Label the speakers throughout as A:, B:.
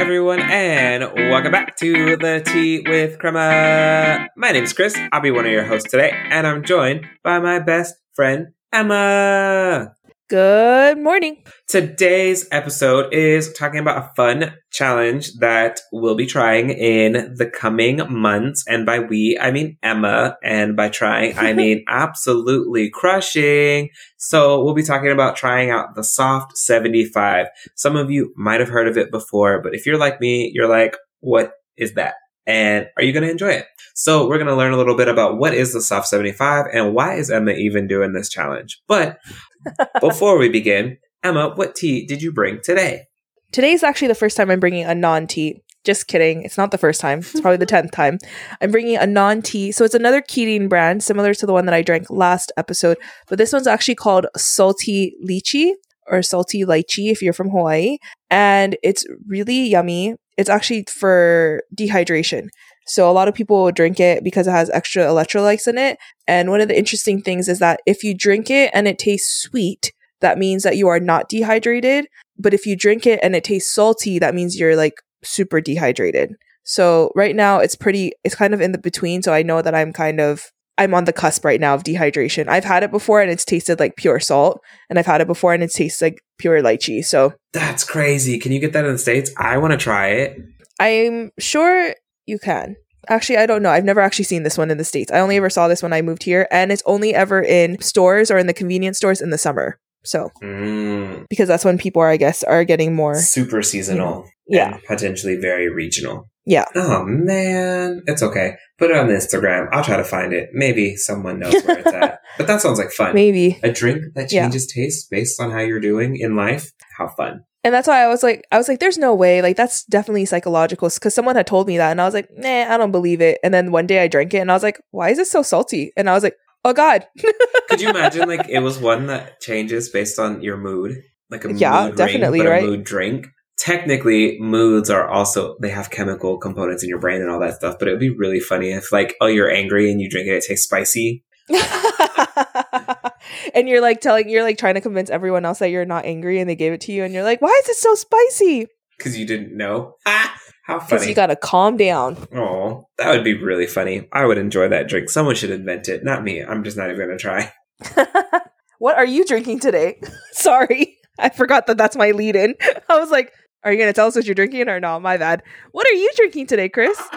A: everyone, and welcome back to the Tea with Crema. My name is Kris. I'll be one of your hosts today, and I'm joined by my best friend, Ema.
B: Good morning.
A: Today's episode is talking about a fun challenge that we'll be trying in the coming months. And by we, I mean Ema. And by trying, I mean absolutely crushing. So we'll be talking about trying out the Soft 75. Some of you might have heard of it before, but if you're like me, you're like, what is that? And are you going to enjoy it? So we're going to learn a little bit about what is the Soft 75 and why is Ema even doing this challenge. But before we begin, Ema, what tea did you bring today?
B: Today's actually the first time I'm bringing a non tea. Just kidding. It's not the first time. It's probably the 10th time. I'm bringing a non tea. So it's another Kirin brand, similar to the one that I drank last episode. But this one's actually called Salty Lychee or Salty Lychee if you're from Hawaii. And it's really yummy. It's actually for dehydration. So a lot of people will drink it because it has extra electrolytes in it. And one of the interesting things is that if you drink it and it tastes sweet, that means that you are not dehydrated. But if you drink it and it tastes salty, that means you're like super dehydrated. So right now it's pretty it's kind of in the between, so I know that I'm kind of I'm on the cusp right now of dehydration. I've had it before and it's tasted like pure salt, and I've had it before and it tastes like pure lychee. So
A: That's crazy. Can you get that in the States? I want to try it.
B: I'm sure you can. Actually, I don't know. I've never actually seen this one in the States. I only ever saw this when I moved here, and it's only ever in stores or in the convenience stores in the summer. So,
A: Mm,
B: because that's when people are, I guess, are getting more.
A: super seasonal.
B: Yeah.
A: and potentially very regional.
B: Yeah.
A: Oh man, it's okay. Put it on the Instagram. I'll try to find it. Maybe someone knows where it's at. But that sounds like fun.
B: Maybe.
A: A drink that
B: Yeah.
A: changes taste based on how you're doing in life. How fun.
B: And that's why I was like, I was like, there's no way. Like, that's definitely psychological. Because someone had told me that. And I was like, nah, I don't believe it. And then one day I drank it and I was like, why is it so salty? And I was like, oh God.
A: Could you imagine like it was one that changes based on your mood? Like a
B: Yeah,
A: mood
B: definitely,
A: ring,
B: right?
A: a mood drink. Technically, moods are also they have chemical components in your brain and all that stuff. But it would be really funny if like, oh, you're angry and you drink it, it tastes spicy.
B: and you're like telling, you're like trying to convince everyone else that you're not angry and they gave it to you. And you're like, why is it so spicy?
A: Because you didn't know. Ah, how
B: Because
A: funny.
B: you got to calm down.
A: Oh, that would be really funny. I would enjoy that drink. Someone should invent it, not me. I'm just not even going to try.
B: what are you drinking today? Sorry. I forgot that that's my lead in. I was like, are you going to tell us what you're drinking or no? My bad. What are you drinking today, Kris?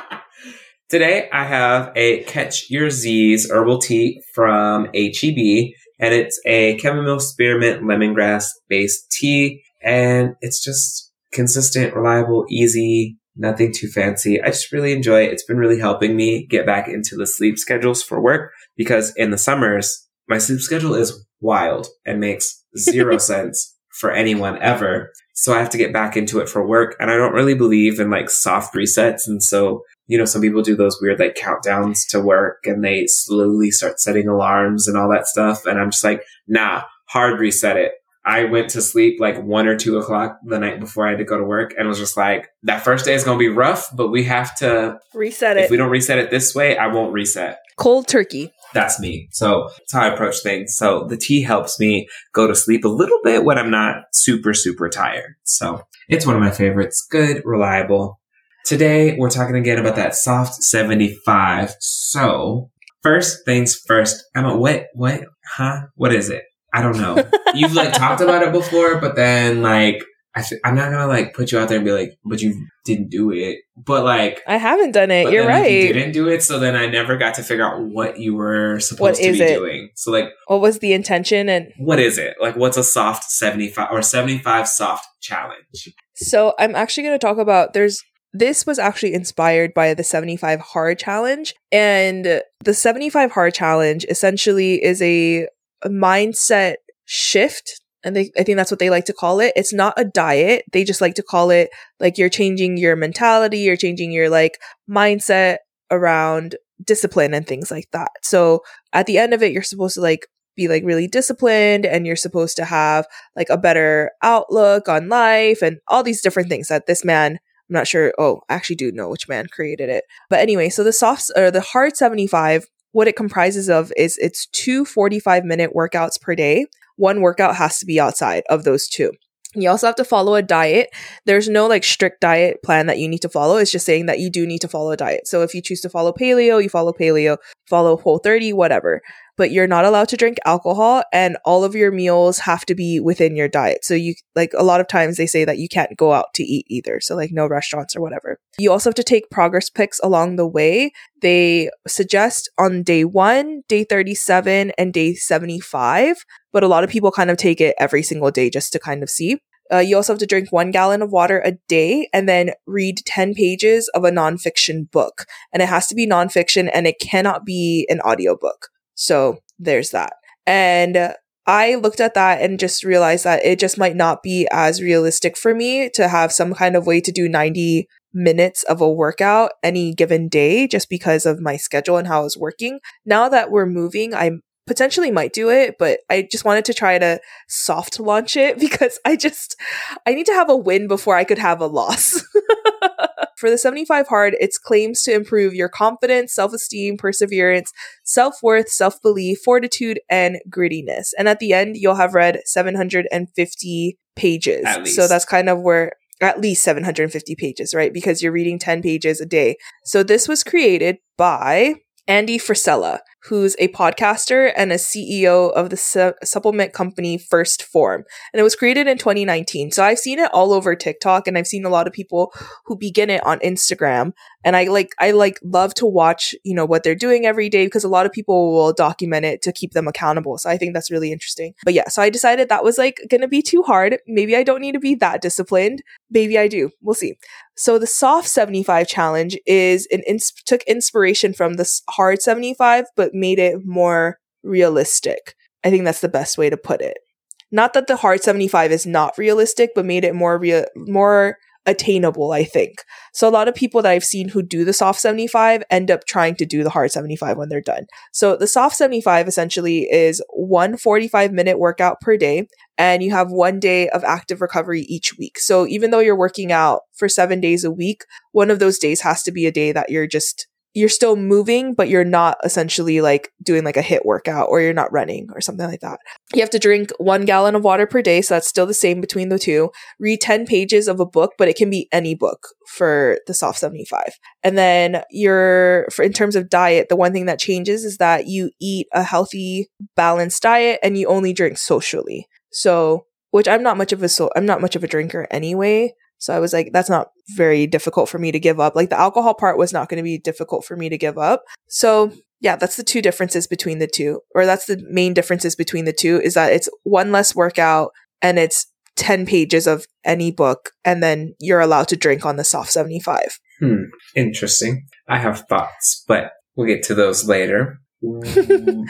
A: Today, I have a Catch Your Z's herbal tea from HEB, and it's a chamomile spearmint lemongrass based tea, and it's just consistent, reliable, easy, nothing too fancy. I just really enjoy it. It's been really helping me get back into the sleep schedules for work because in the summers, my sleep schedule is wild and makes zero sense for anyone ever. So I have to get back into it for work. And I don't really believe in like soft resets. And so, you know, some people do those weird like countdowns to work and they slowly start setting alarms and all that stuff. And I'm just like, nah, hard reset it. I went to sleep like one or two o'clock the night before I had to go to work and was just like, that first day is going to be rough, but we have to,
B: Reset it.
A: if we don't reset it this way, I won't reset.
B: Cold turkey.
A: That's me. So that's how I approach things. So the tea helps me go to sleep a little bit when I'm not super, super tired. So it's one of my favorites. Good, reliable. Today we're talking again about that soft 75. So first things first, Ema, what, what, huh? What is it? I don't know. You've like talked about it before, but then like, I th- I'm not gonna like put you out there and be like, but you didn't do it. But like,
B: I haven't done it. You're
A: like, you didn't do it, so then I never got to figure out what you were supposed
B: What
A: to
B: is
A: be
B: it?
A: doing. So like,
B: what was the intention? And
A: what is it? Like, what's a soft seventy five or seventy five soft challenge?
B: so I'm actually going to talk about there's this was actually inspired by the 75 hard challenge and the 75 hard challenge essentially is a mindset shift and they, I think that's what they like to call it. It's not a diet. They just like to call it like you're changing your mentality, you're changing your like mindset around discipline and things like that. So at the end of it, you're supposed to like be like really disciplined and you're supposed to have like a better outlook on life and all these different things that this man I'm not sure. Oh, I actually do know which man created it. But anyway, so the soft or the hard 75, what it comprises of is it's two 45 minute workouts per day. One workout has to be outside of those two. You also have to follow a diet. There's no like strict diet plan that you need to follow. It's just saying that you do need to follow a diet. So if you choose to follow paleo, you follow paleo, follow whole 30, whatever. But you're not allowed to drink alcohol and all of your meals have to be within your diet. So you like a lot of times they say that you can't go out to eat either. So like no restaurants or whatever. You also have to take progress pics along the way. They suggest on day 1, day 37 and day 75, but a lot of people kind of take it every single day just to kind of see. Uh, you also have to drink one gallon of water a day and then read 10 pages of a nonfiction book. And it has to be nonfiction and it cannot be an audiobook. So there's that. And I looked at that and just realized that it just might not be as realistic for me to have some kind of way to do 90 minutes of a workout any given day just because of my schedule and how I was working. Now that we're moving, I potentially might do it, but I just wanted to try to soft launch it because I just I need to have a win before I could have a loss. For the 75 hard, its claims to improve your confidence, self-esteem, perseverance, self-worth, self-belief, fortitude, and grittiness. And at the end, you'll have read 750 pages. So that's kind of where at least 750 pages, right? Because you're reading 10 pages a day. So this was created by Andy Frisella, who's a podcaster and a CEO of the su- supplement company 1st Form. And it was created in 2019. So I've seen it all over TikTok and I've seen a lot of people who begin it on Instagram. And I like, I like love to watch, you know, what they're doing every day because a lot of people will document it to keep them accountable. So I think that's really interesting. But yeah, so I decided that was like going to be too hard. Maybe I don't need to be that disciplined. Maybe I do. We'll see. So the soft 75 challenge is an ins- took inspiration from the hard 75 but made it more realistic. I think that's the best way to put it. Not that the hard 75 is not realistic but made it more real more attainable, I think. So a lot of people that I've seen who do the soft 75 end up trying to do the hard 75 when they're done. So the soft 75 essentially is one 45 minute workout per day and you have one day of active recovery each week. So even though you're working out for 7 days a week, one of those days has to be a day that you're just you're still moving, but you're not essentially like doing like a hit workout or you're not running or something like that. You have to drink one gallon of water per day. So that's still the same between the two. Read 10 pages of a book, but it can be any book for the soft 75. And then you're, for in terms of diet, the one thing that changes is that you eat a healthy, balanced diet and you only drink socially. So, which I'm not much of a so I'm not much of a drinker anyway. So I was like, that's not very difficult for me to give up. Like the alcohol part was not going to be difficult for me to give up. So yeah, that's the two differences between the two, or that's the main differences between the two is that it's one less workout and it's 10 pages of any book, and then you're allowed to drink on the soft 75.
A: Hmm. Interesting. I have thoughts, but we'll get to those later. Why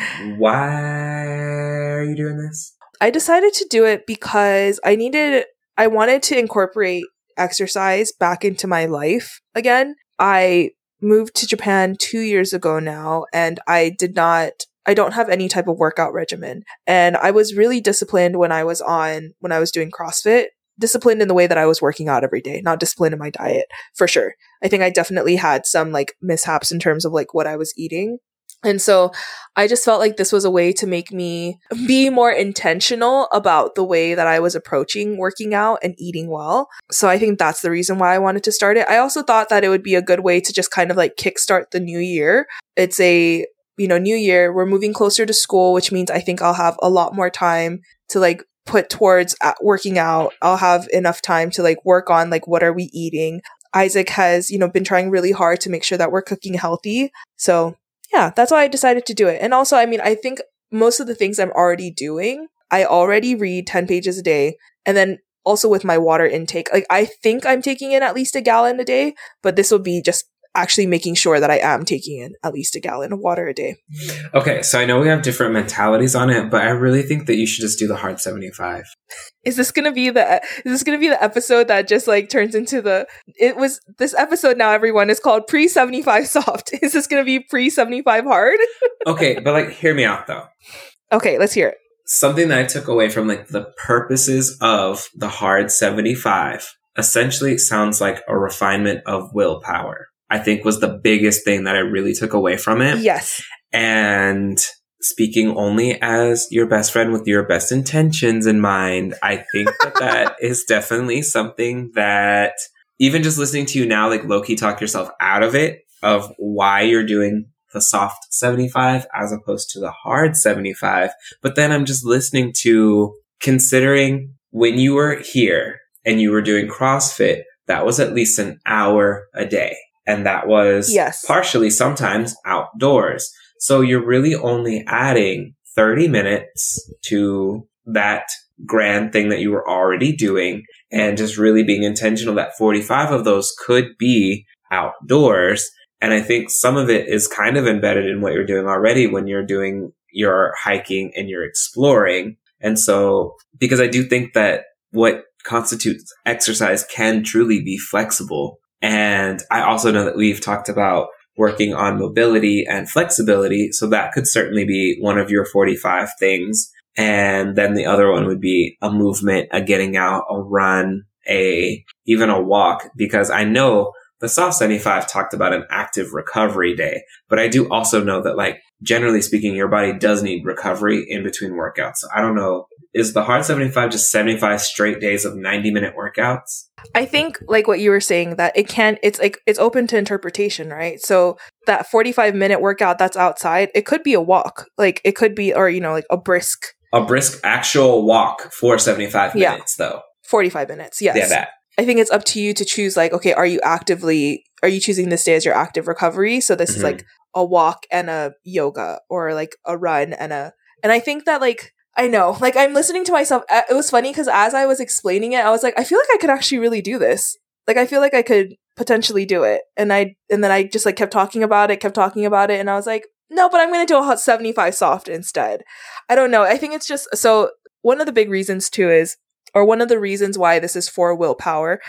A: are you doing this?
B: I decided to do it because I needed, I wanted to incorporate exercise back into my life again. I moved to Japan two years ago now, and I did not I don't have any type of workout regimen. And I was really disciplined when I was on, when I was doing CrossFit, disciplined in the way that I was working out every day, not disciplined in my diet for sure. I think I definitely had some like mishaps in terms of like what I was eating. And so I just felt like this was a way to make me be more intentional about the way that I was approaching working out and eating well. So I think that's the reason why I wanted to start it. I also thought that it would be a good way to just kind of like kickstart the new year. It's a, you know, new year. We're moving closer to school, which means I think I'll have a lot more time to like put towards working out. I'll have enough time to like work on like what are we eating. Isaac has, you know, been trying really hard to make sure that we're cooking healthy. So yeah, that's why I decided to do it. And also, I mean, I think most of the things I'm already doing, I already read 10 pages a day. And then also with my water intake, like I think I'm taking in at least a gallon a day, but this will be just actually making sure that I am taking in at least a gallon of water a day.
A: Okay, so I know we have different mentalities on it, but I really think that you should just do the hard 75.
B: Is this going to be the uh, is this going to be the episode that just like turns into the it was this episode now everyone is called pre 75 soft. Is this going to be pre 75 hard?
A: okay, but like hear me out though.
B: Okay, let's hear it.
A: Something that I took away from like the purposes of the hard 75 essentially sounds like a refinement of willpower I think was the biggest thing that I really took away from it.
B: Yes.
A: And speaking only as your best friend with your best intentions in mind, I think that that is definitely something that even just listening to you now, like Loki talk yourself out of it of why you're doing the soft 75 as opposed to the hard 75. But then I'm just listening to considering when you were here and you were doing CrossFit, that was at least an hour a day. And that was
B: yes.
A: partially sometimes outdoors. So you're really only adding 30 minutes to that grand thing that you were already doing and just really being intentional that 45 of those could be outdoors. And I think some of it is kind of embedded in what you're doing already when you're doing your hiking and you're exploring. And so, because I do think that what constitutes exercise can truly be flexible. And I also know that we've talked about working on mobility and flexibility. So that could certainly be one of your 45 things. And then the other one would be a movement, a getting out, a run, a, even a walk, because I know the soft 75 talked about an active recovery day, but I do also know that like generally speaking, your body does need recovery in between workouts. So I don't know. Is the hard 75 just 75 straight days of 90 minute workouts?
B: I think like what you were saying that it can it's like it's open to interpretation, right? So that 45 minute workout that's outside, it could be a walk. Like it could be or you know like a brisk
A: a brisk actual walk for 75 minutes yeah. though.
B: 45 minutes. Yes.
A: Yeah, that.
B: I think it's up to you to choose like okay, are you actively are you choosing this day as your active recovery? So this mm-hmm. is like a walk and a yoga or like a run and a and I think that like I know like I'm listening to myself it was funny cuz as I was explaining it I was like I feel like I could actually really do this. Like I feel like I could potentially do it. And I and then I just like kept talking about it, kept talking about it and I was like no, but I'm going to do a hot 75 soft instead. I don't know. I think it's just so one of the big reasons too is or one of the reasons why this is for willpower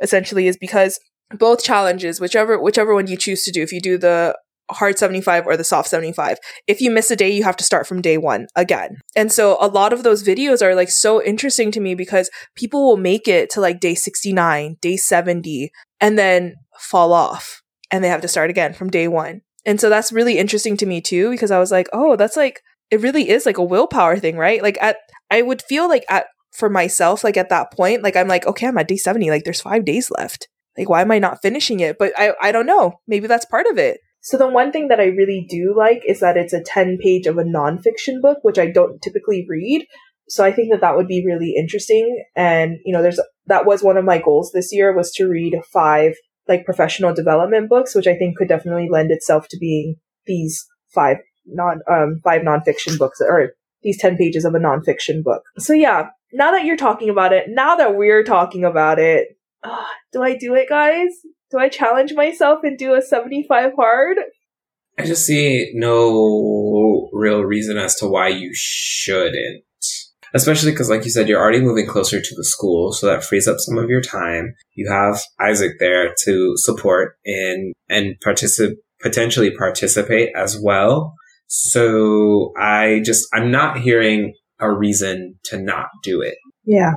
B: essentially is because both challenges whichever whichever one you choose to do if you do the hard 75 or the soft 75. If you miss a day, you have to start from day one again. And so a lot of those videos are like so interesting to me because people will make it to like day 69, day 70, and then fall off and they have to start again from day one. And so that's really interesting to me too, because I was like, oh, that's like, it really is like a willpower thing, right? Like at, I would feel like at, for myself, like at that point, like I'm like, okay, I'm at day 70, like there's five days left. Like, why am I not finishing it? But I, I don't know. Maybe that's part of it. So the one thing that I really do like is that it's a 10 page of a nonfiction book, which I don't typically read. So I think that that would be really interesting. And, you know, there's, that was one of my goals this year was to read five like professional development books, which I think could definitely lend itself to being these five non, um, five nonfiction books or these 10 pages of a nonfiction book. So yeah, now that you're talking about it, now that we're talking about it, uh, do I do it, guys? Do I challenge myself and do a 75 hard?
A: I just see no real reason as to why you shouldn't. Especially because, like you said, you're already moving closer to the school, so that frees up some of your time. You have Isaac there to support in and participate, potentially participate as well. So I just, I'm not hearing a reason to not do it.
B: Yeah.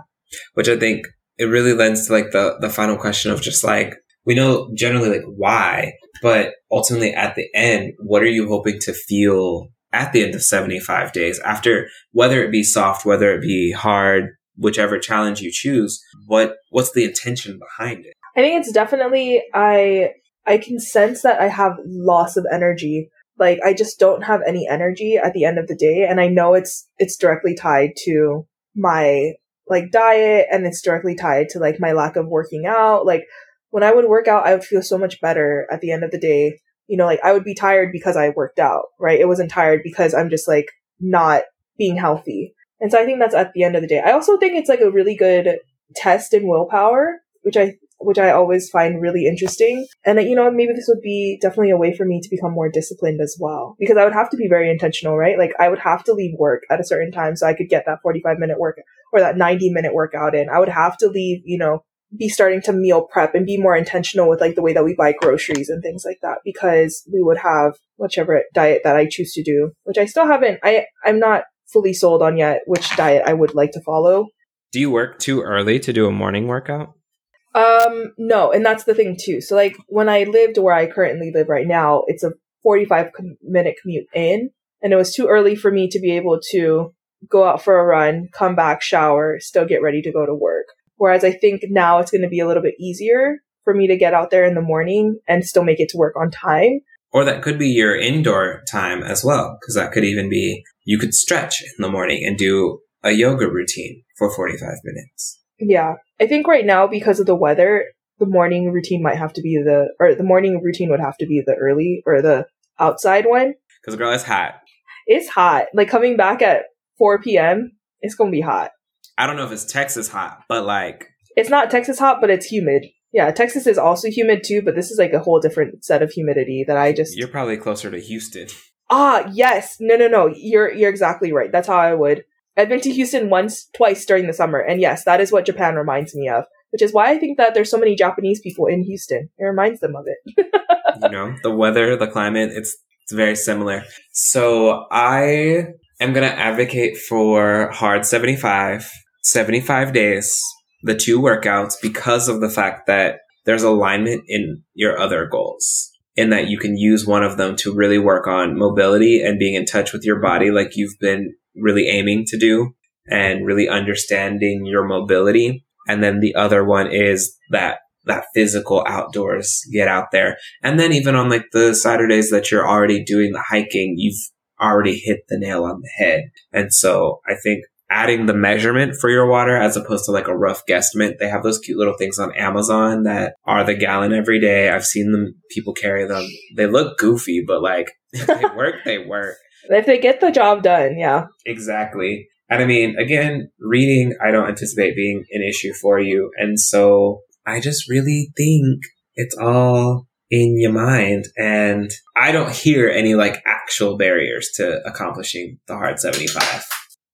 A: Which I think it really lends to like the, the final question of just like, we know generally like why, but ultimately at the end, what are you hoping to feel at the end of 75 days after whether it be soft, whether it be hard, whichever challenge you choose, what, what's the intention behind it?
B: I think it's definitely, I, I can sense that I have loss of energy. Like I just don't have any energy at the end of the day. And I know it's, it's directly tied to my like diet and it's directly tied to like my lack of working out. Like when I would work out, I would feel so much better at the end of the day. You know, like I would be tired because I worked out, right? It wasn't tired because I'm just like not being healthy. And so I think that's at the end of the day. I also think it's like a really good test in willpower, which I which I always find really interesting. And you know, maybe this would be definitely a way for me to become more disciplined as well. Because I would have to be very intentional, right? Like I would have to leave work at a certain time so I could get that 45 minute work or that 90 minute workout in. I would have to leave, you know, be starting to meal prep and be more intentional with like the way that we buy groceries and things like that because we would have whichever diet that I choose to do, which I still haven't, I, I'm not fully sold on yet which diet I would like to follow.
A: Do you work too early to do a morning workout?
B: Um, no, and that's the thing too. So like when I lived where I currently live right now, it's a 45 minute commute in and it was too early for me to be able to go out for a run, come back, shower, still get ready to go to work. Whereas I think now it's going to be a little bit easier for me to get out there in the morning and still make it to work on time.
A: Or that could be your indoor time as well, because that could even be you could stretch in the morning and do a yoga routine for 45 minutes.
B: Yeah. I think right now, because of the weather, the morning routine might have to be the, or the morning routine would have to be the early or the outside one.
A: Because girl, it's hot.
B: It's hot. Like coming back at 4 p.m., it's going to be hot.
A: I don't know if it's Texas hot, but like.
B: It's not Texas hot, but it's humid. Yeah, Texas is also humid too, but this is like a whole different set of humidity that I just.
A: You're probably closer to Houston.
B: Ah, yes. No, no, no. You're you're exactly right. That's how I would. I've been to Houston once, twice during the summer, and yes, that is what Japan reminds me of. Which is why I think that there's so many Japanese people in Houston. It reminds them of it.
A: you know, the weather, the climate, it's it's very similar. So I am gonna advocate for hard 75, 75 days, the two workouts because of the fact that there's alignment in your other goals in that you can use one of them to really work on mobility and being in touch with your body like you've been really aiming to do and really understanding your mobility. And then the other one is that that physical outdoors, get out there. And then even on like the Saturdays that you're already doing the hiking, you've already hit the nail on the head. And so I think adding the measurement for your water as opposed to like a rough guesstimate. They have those cute little things on Amazon that are the gallon every day. I've seen them, people carry them. They look goofy, but like they work, they work.
B: If they get the job done, yeah.
A: Exactly. And I mean, again, reading, I don't anticipate being an issue for you. And so I just really think it's all in your mind. And I don't hear any like actual barriers to accomplishing the hard 75.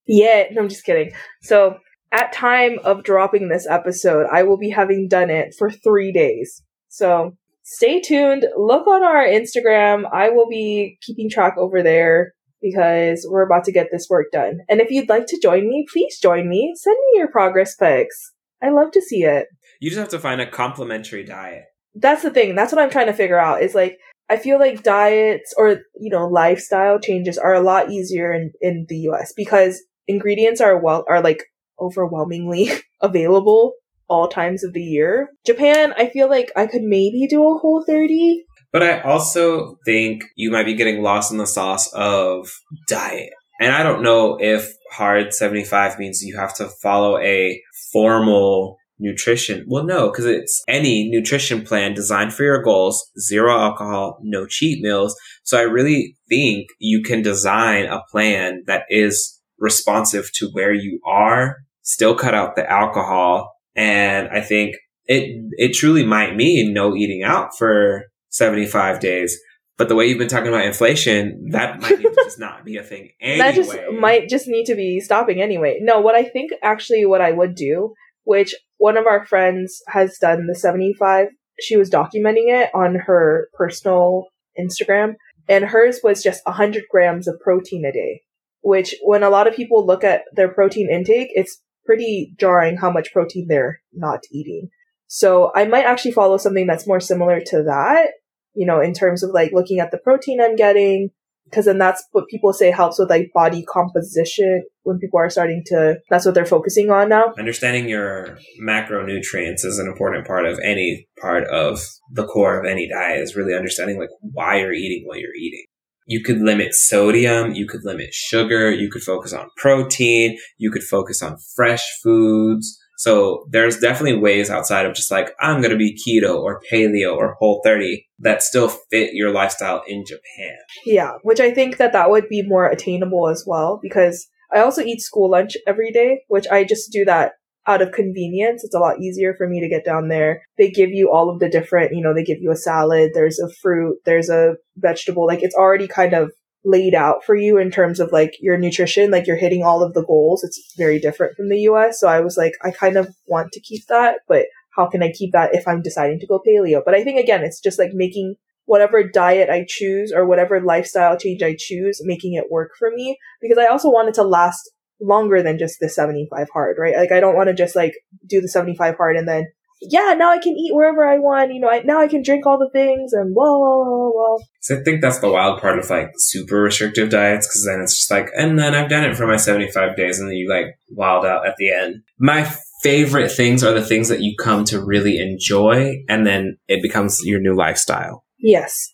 B: Yeah, no, I'm just kidding. So at time of dropping this episode, I will be having done it for three days. So stay tuned. Look on our Instagram. I will be keeping track over there because we're about to get this work done. And if you'd like to join me, please join me. Send me your progress pics. I love to see it.
A: You just have to find a complementary diet.
B: That's the thing. That's what I'm trying to figure out is like, I feel like diets or, you know, lifestyle changes are a lot easier in, in the US because ingredients are well are like overwhelmingly available all times of the year. Japan, I feel like I could maybe do a whole 30.
A: But I also think you might be getting lost in the sauce of diet. And I don't know if hard 75 means you have to follow a formal nutrition. Well, no, because it's any nutrition plan designed for your goals, zero alcohol, no cheat meals. So I really think you can design a plan that is responsive to where you are, still cut out the alcohol. And I think it, it truly might mean no eating out for 75 days. But the way you've been talking about inflation, that might just not be a thing anyway. That
B: just might just need to be stopping anyway. No, what I think actually what I would do, which one of our friends has done the 75, she was documenting it on her personal Instagram, and hers was just 100 grams of protein a day which when a lot of people look at their protein intake, it's pretty jarring how much protein they're not eating. So I might actually follow something that's more similar to that, you know, in terms of like looking at the protein I'm getting, because then that's what people say helps with like body composition when people are starting to, that's what they're focusing on now.
A: Understanding your macronutrients is an important part of any part of the core of any diet is really understanding like why you're eating what you're eating you could limit sodium, you could limit sugar, you could focus on protein, you could focus on fresh foods. So there's definitely ways outside of just like, I'm going to be keto or paleo or whole 30 that still fit your lifestyle in Japan.
B: Yeah, which I think that that would be more attainable as well because I also eat school lunch every day, which I just do that out of convenience. It's a lot easier for me to get down there. They give you all of the different, you know, they give you a salad, there's a fruit, there's a vegetable. Like it's already kind of laid out for you in terms of like your nutrition. Like you're hitting all of the goals. It's very different from the US. So I was like, I kind of want to keep that, but how can I keep that if I'm deciding to go paleo? But I think again, it's just like making whatever diet I choose or whatever lifestyle change I choose, making it work for me because I also wanted to last longer than just the 75 hard, right? Like I don't want to just like do the 75 hard and then yeah, now I can eat wherever I want. You know, I, now I can drink all the things and blah blah blah blah.
A: So I think that's the wild part of like super restrictive diets because then it's just like, and then I've done it for my 75 days and then you like wild out at the end. My favorite things are the things that you come to really enjoy and then it becomes your new lifestyle.
B: Yes.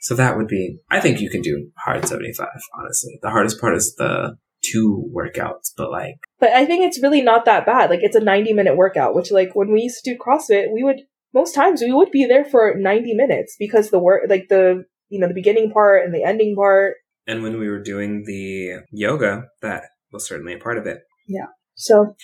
A: So that would be, I think you can do hard 75, honestly. The hardest part is the two workouts, but like,
B: But I think it's really not that bad. Like it's a 90 minute workout, which like when we used to do CrossFit, we would most times we would be there for 90 minutes because the work like the you know the beginning part and the ending part.
A: and when we were doing the yoga, that was certainly a part of it. Yeah.
B: So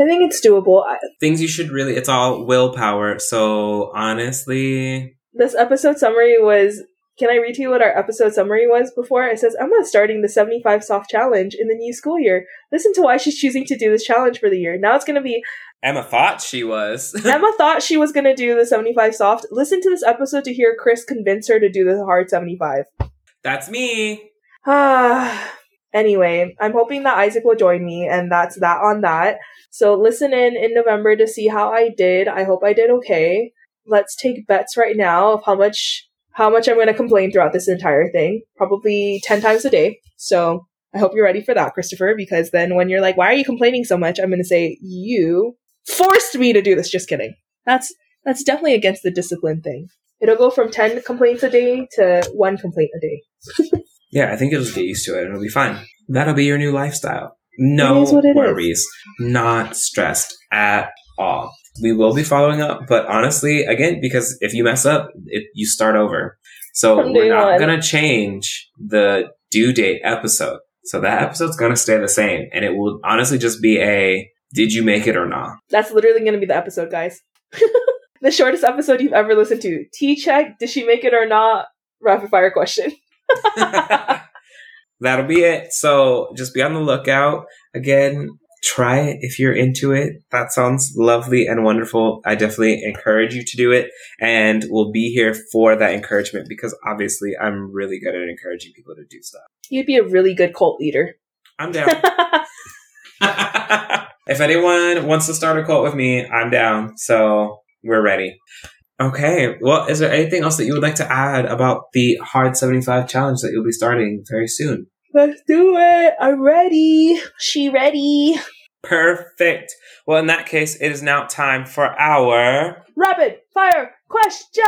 B: I think it's doable.
A: Things you should really, it's all willpower. So honestly,
B: this episode summary was can I read to you what our episode summary was before? It says Ema is starting the 75 soft challenge in the new school year. Listen to why she's choosing to do this challenge for the year. Now it's going to be
A: Ema thought she was.
B: Ema thought she was going to do the 75 soft. Listen to this episode to hear Kris convince her to do the hard 75.
A: That's me.
B: Ah. anyway, I'm hoping that Isaac will join me, and that's that on that. So listen in in November to see how I did. I hope I did okay. Let's take bets right now of how much how much I'm going to complain throughout this entire thing. Probably ten times a day. So I hope you're ready for that, Christopher. Because then when you're like, "Why are you complaining so much?" I'm going to say, "You forced me to do this." Just kidding. That's that's definitely against the discipline thing. It'll go from ten complaints a day to one complaint a day.
A: Yeah, I think you'll just get used to it. And it'll be fine. That'll be your new lifestyle. No
B: It is what it is.
A: worries. Not stressed at all. We will be following up, but honestly, again, because if you mess up, it, you start over. So
B: From
A: we're not going to change the due date episode. So that episode's going to stay the same. And it will honestly just be a, did you make it or not?
B: That's literally going to be the episode, guys. the shortest episode you've ever listened to. T check, did she make it or not? Rapid fire question.
A: That'll be it. So just be on the lookout. Again, try it if you're into it. That sounds lovely and wonderful. I definitely encourage you to do it. And we'll be here for that encouragement because obviously I'm really good at encouraging people to do stuff.
B: You'd be a really good cult leader.
A: I'm down. if anyone wants to start a cult with me, I'm down. So we're ready. Okay. Well, is there anything else that you would like to add about the Hard 75 challenge that you'll be starting very soon?
B: Let's do it. I'm ready. She ready.
A: Perfect. Well, in that case, it is now time for our.
B: Rapid fire question.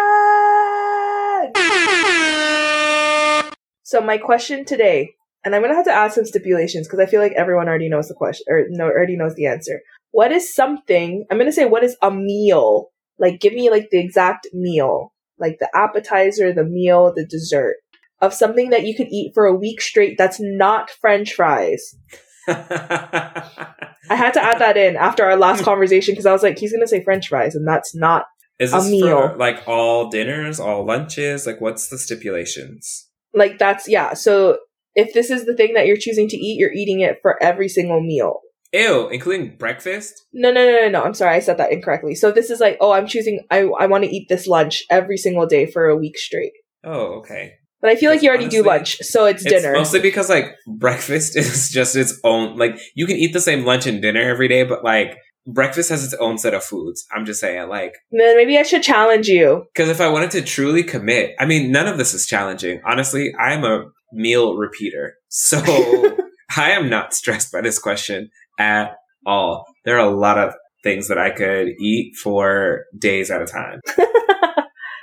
B: So my question today, and I'm gonna have to add some stipulations because I feel like everyone already knows the question or no already knows the answer. What is something? I'm gonna say what is a meal? Like give me like the exact meal, like the appetizer, the meal, the dessert of something that you could eat for a week straight. That's not French fries. I had to add that in after our last conversation because I was like, he's gonna say French fries, and that's not
A: is
B: A meal.
A: for like all dinners, all lunches? Like, what's the stipulations?
B: like that's yeah so if this is the thing that you're choosing to eat you're eating it for every single meal
A: Ew, including breakfast?
B: no no no no no i'm sorry i said that incorrectly so this is like oh i'm choosing i, I want to eat this lunch every single day for a week straight
A: Oh, okay.
B: But i feel like you already do lunch so it's
A: It's
B: dinner
A: mostly because like breakfast is just its own. Like you can eat the same lunch and dinner every day, but like breakfast has its own set of foods. I'm just saying, like,
B: then maybe i should challenge you
A: because if I wanted to truly commit, I mean, none of this is challenging. Honestly, I'm a meal repeater, so I am not stressed by this question at all. There are a lot of things that I could eat for days at a time.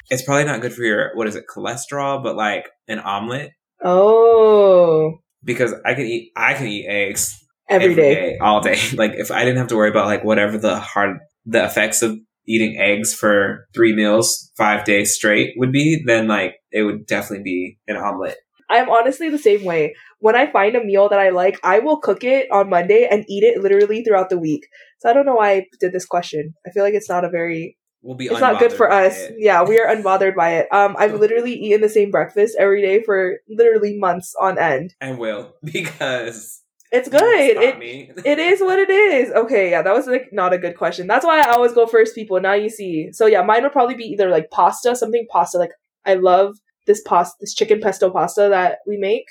A: It's probably not good for your what is it cholesterol, but like an omelet
B: oh
A: because I can eat I can eat eggs
B: every day.
A: all day. Like if I didn't have to worry about like whatever the hard the effects of eating eggs for three meals five days straight would be, then like it would definitely be an omelet.
B: i'm honestly the same way when i find a meal that i like i will cook it on monday and eat it literally throughout the week so i don't know why i did this question i feel like it's not a very
A: We'll be
B: it's not good for us.
A: it.
B: Yeah, we are unbothered by it. Um, I've literally eaten the same breakfast every day for literally months on end.
A: and will because
B: It's good. It it is what it is. Okay, yeah, that was like not a good question. That's why I always go first, people. Now you see. So yeah, mine would probably be either like pasta, something pasta. Like I love this pasta, this chicken pesto pasta that we make,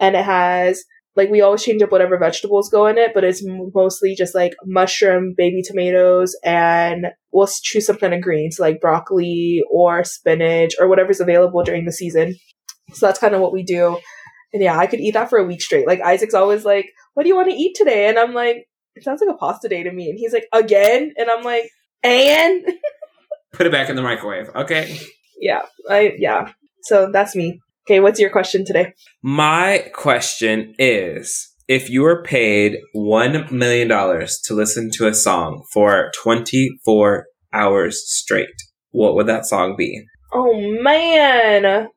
B: and it has like we always change up whatever vegetables go in it, but it's mostly just like mushroom, baby tomatoes, and we'll choose some kind of greens like broccoli or spinach or whatever's available during the season. So that's kind of what we do. And yeah, I could eat that for a week straight. Like Isaac's always like, "What do you want to eat today?" And I'm like, "It sounds like a pasta day to me." And he's like, "Again?" And I'm like, "And."
A: Put it back in the microwave. Okay.
B: yeah, I yeah. So that's me. Okay, what's your question today?
A: My question is if you were paid $1 million to listen to a song for 24 hours straight, what would that song be?
B: Oh man.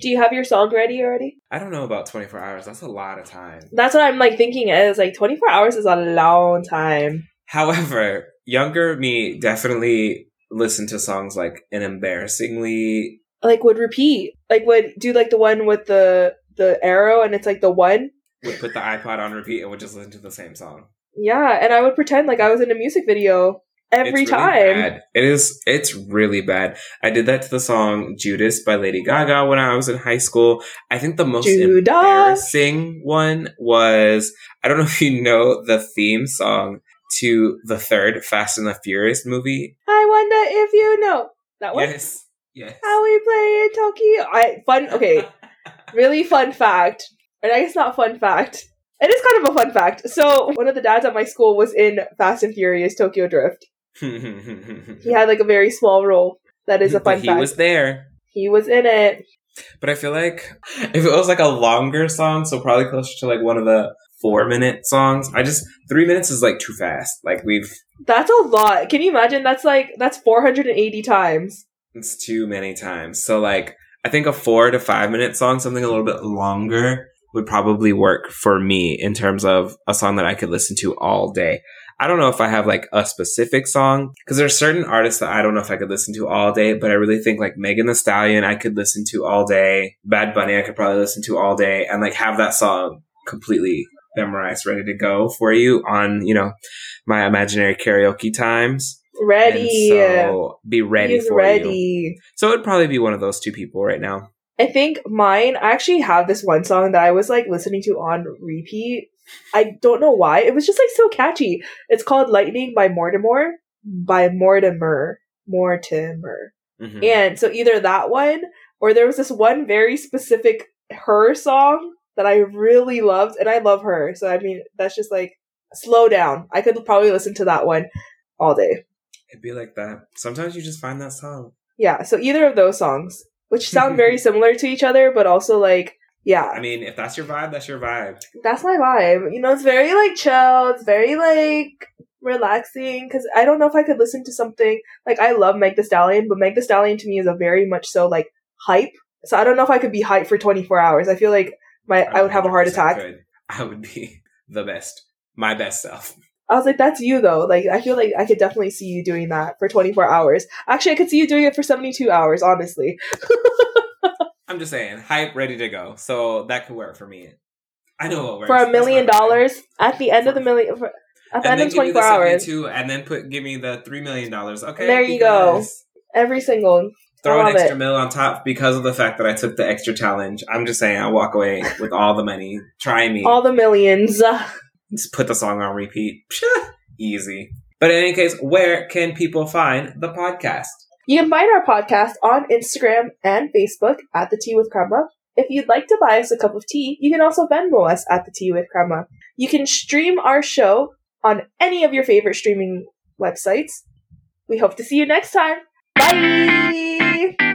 B: Do you have your song ready already?
A: I don't know about 24 hours. That's a lot of time.
B: That's what I'm like thinking is like 24 hours is a long time.
A: However, younger me definitely listened to songs like an embarrassingly.
B: Like would repeat. Like would do like the one with the the arrow and it's like the one.
A: Would put the iPod on repeat and would just listen to the same song.
B: Yeah, and I would pretend like I was in a music video every
A: It's really
B: time.
A: bad. It is. It's really bad. I did that to the song "Judas" by Lady Gaga when I was in high school. I think the most
B: Judas.
A: embarrassing one was I don't know if you know the theme song to the third Fast and the Furious movie.
B: I wonder if you know that one.
A: Yes. Yes.
B: How we play in Tokyo. I fun okay. really fun fact. And I guess not fun fact. It is kind of a fun fact. So one of the dads at my school was in Fast and Furious Tokyo Drift. He had like a very small role. That is a fun
A: But he
B: fact.
A: was there.
B: he was in it.
A: But I feel like if it was like a longer song, so probably closer to like one of the four minute songs, I just three minutes is like too fast. Like we've
B: That's a lot. Can you imagine? That's like that's 480 times.
A: It's too many times. So like I think a four to five minute song, something a little bit longer, would probably work for me in terms of a song that I could listen to all day. I don't know if I have like a specific song because there's certain artists that I don't know if I could listen to all day, but I really think like Megan Thee Stallion I could listen to all day. Bad Bunny I could probably listen to all day and like have that song completely memorized, ready to go for you on, you know, my imaginary karaoke times.
B: Ready.
A: And so be ready
B: He's
A: for you.
B: ready.
A: So it would probably be one of those two people right now.
B: I think mine, I actually have this one song that I was like listening to on repeat. I don't know why. It was just like so catchy. It's called Lightning by Mortimer. By Mortimer. Mortimer.
A: Mhm.
B: And so either that one or there was this one very specific her song that I really loved and I love her. So I mean that's just like slow down. I could probably listen to that one all day.
A: It'd be like that. Sometimes you just find that song.
B: Yeah, so either of those songs, which sound very similar to each other, but also like yeah,
A: I mean, if that's your vibe, that's your vibe.
B: that's my vibe. You know, it's very like chill. It's very like relaxing because I don't know if I could listen to something like I love Meg Thee Stallion, but Meg Thee Stallion to me is a very much so like hype. So I don't know if I could be hype for 24 hours. I feel like my I would have a heart attack.
A: could. I would be the best, my best self.
B: I was like, that's you though. Like I feel like I could definitely see you doing that for 24 hours. Actually, I could see you doing it for 72 hours. Honestly,
A: I'm just saying, hype, ready to go. So that could work for me. I know what works.
B: for a million dollars at the end of the million. For, at the end of 24
A: the
B: hours,
A: 72, and then put give me the three million dollars. Okay,
B: There you go. every single.
A: Throw an extra
B: it.
A: mil on top because of the fact that I took the extra challenge. I'm just saying, I'll walk away with all the money. Try me.
B: All the millions.
A: Just put the song on repeat. Easy. But in any case, where can people find the podcast?
B: You can find our podcast on Instagram and Facebook at the Tea with Crema. If you'd like to buy us a cup of tea, you can also Venmo us at the Tea with Crema. You can stream our show on any of your favorite streaming websites. We hope to see you next time. Bye!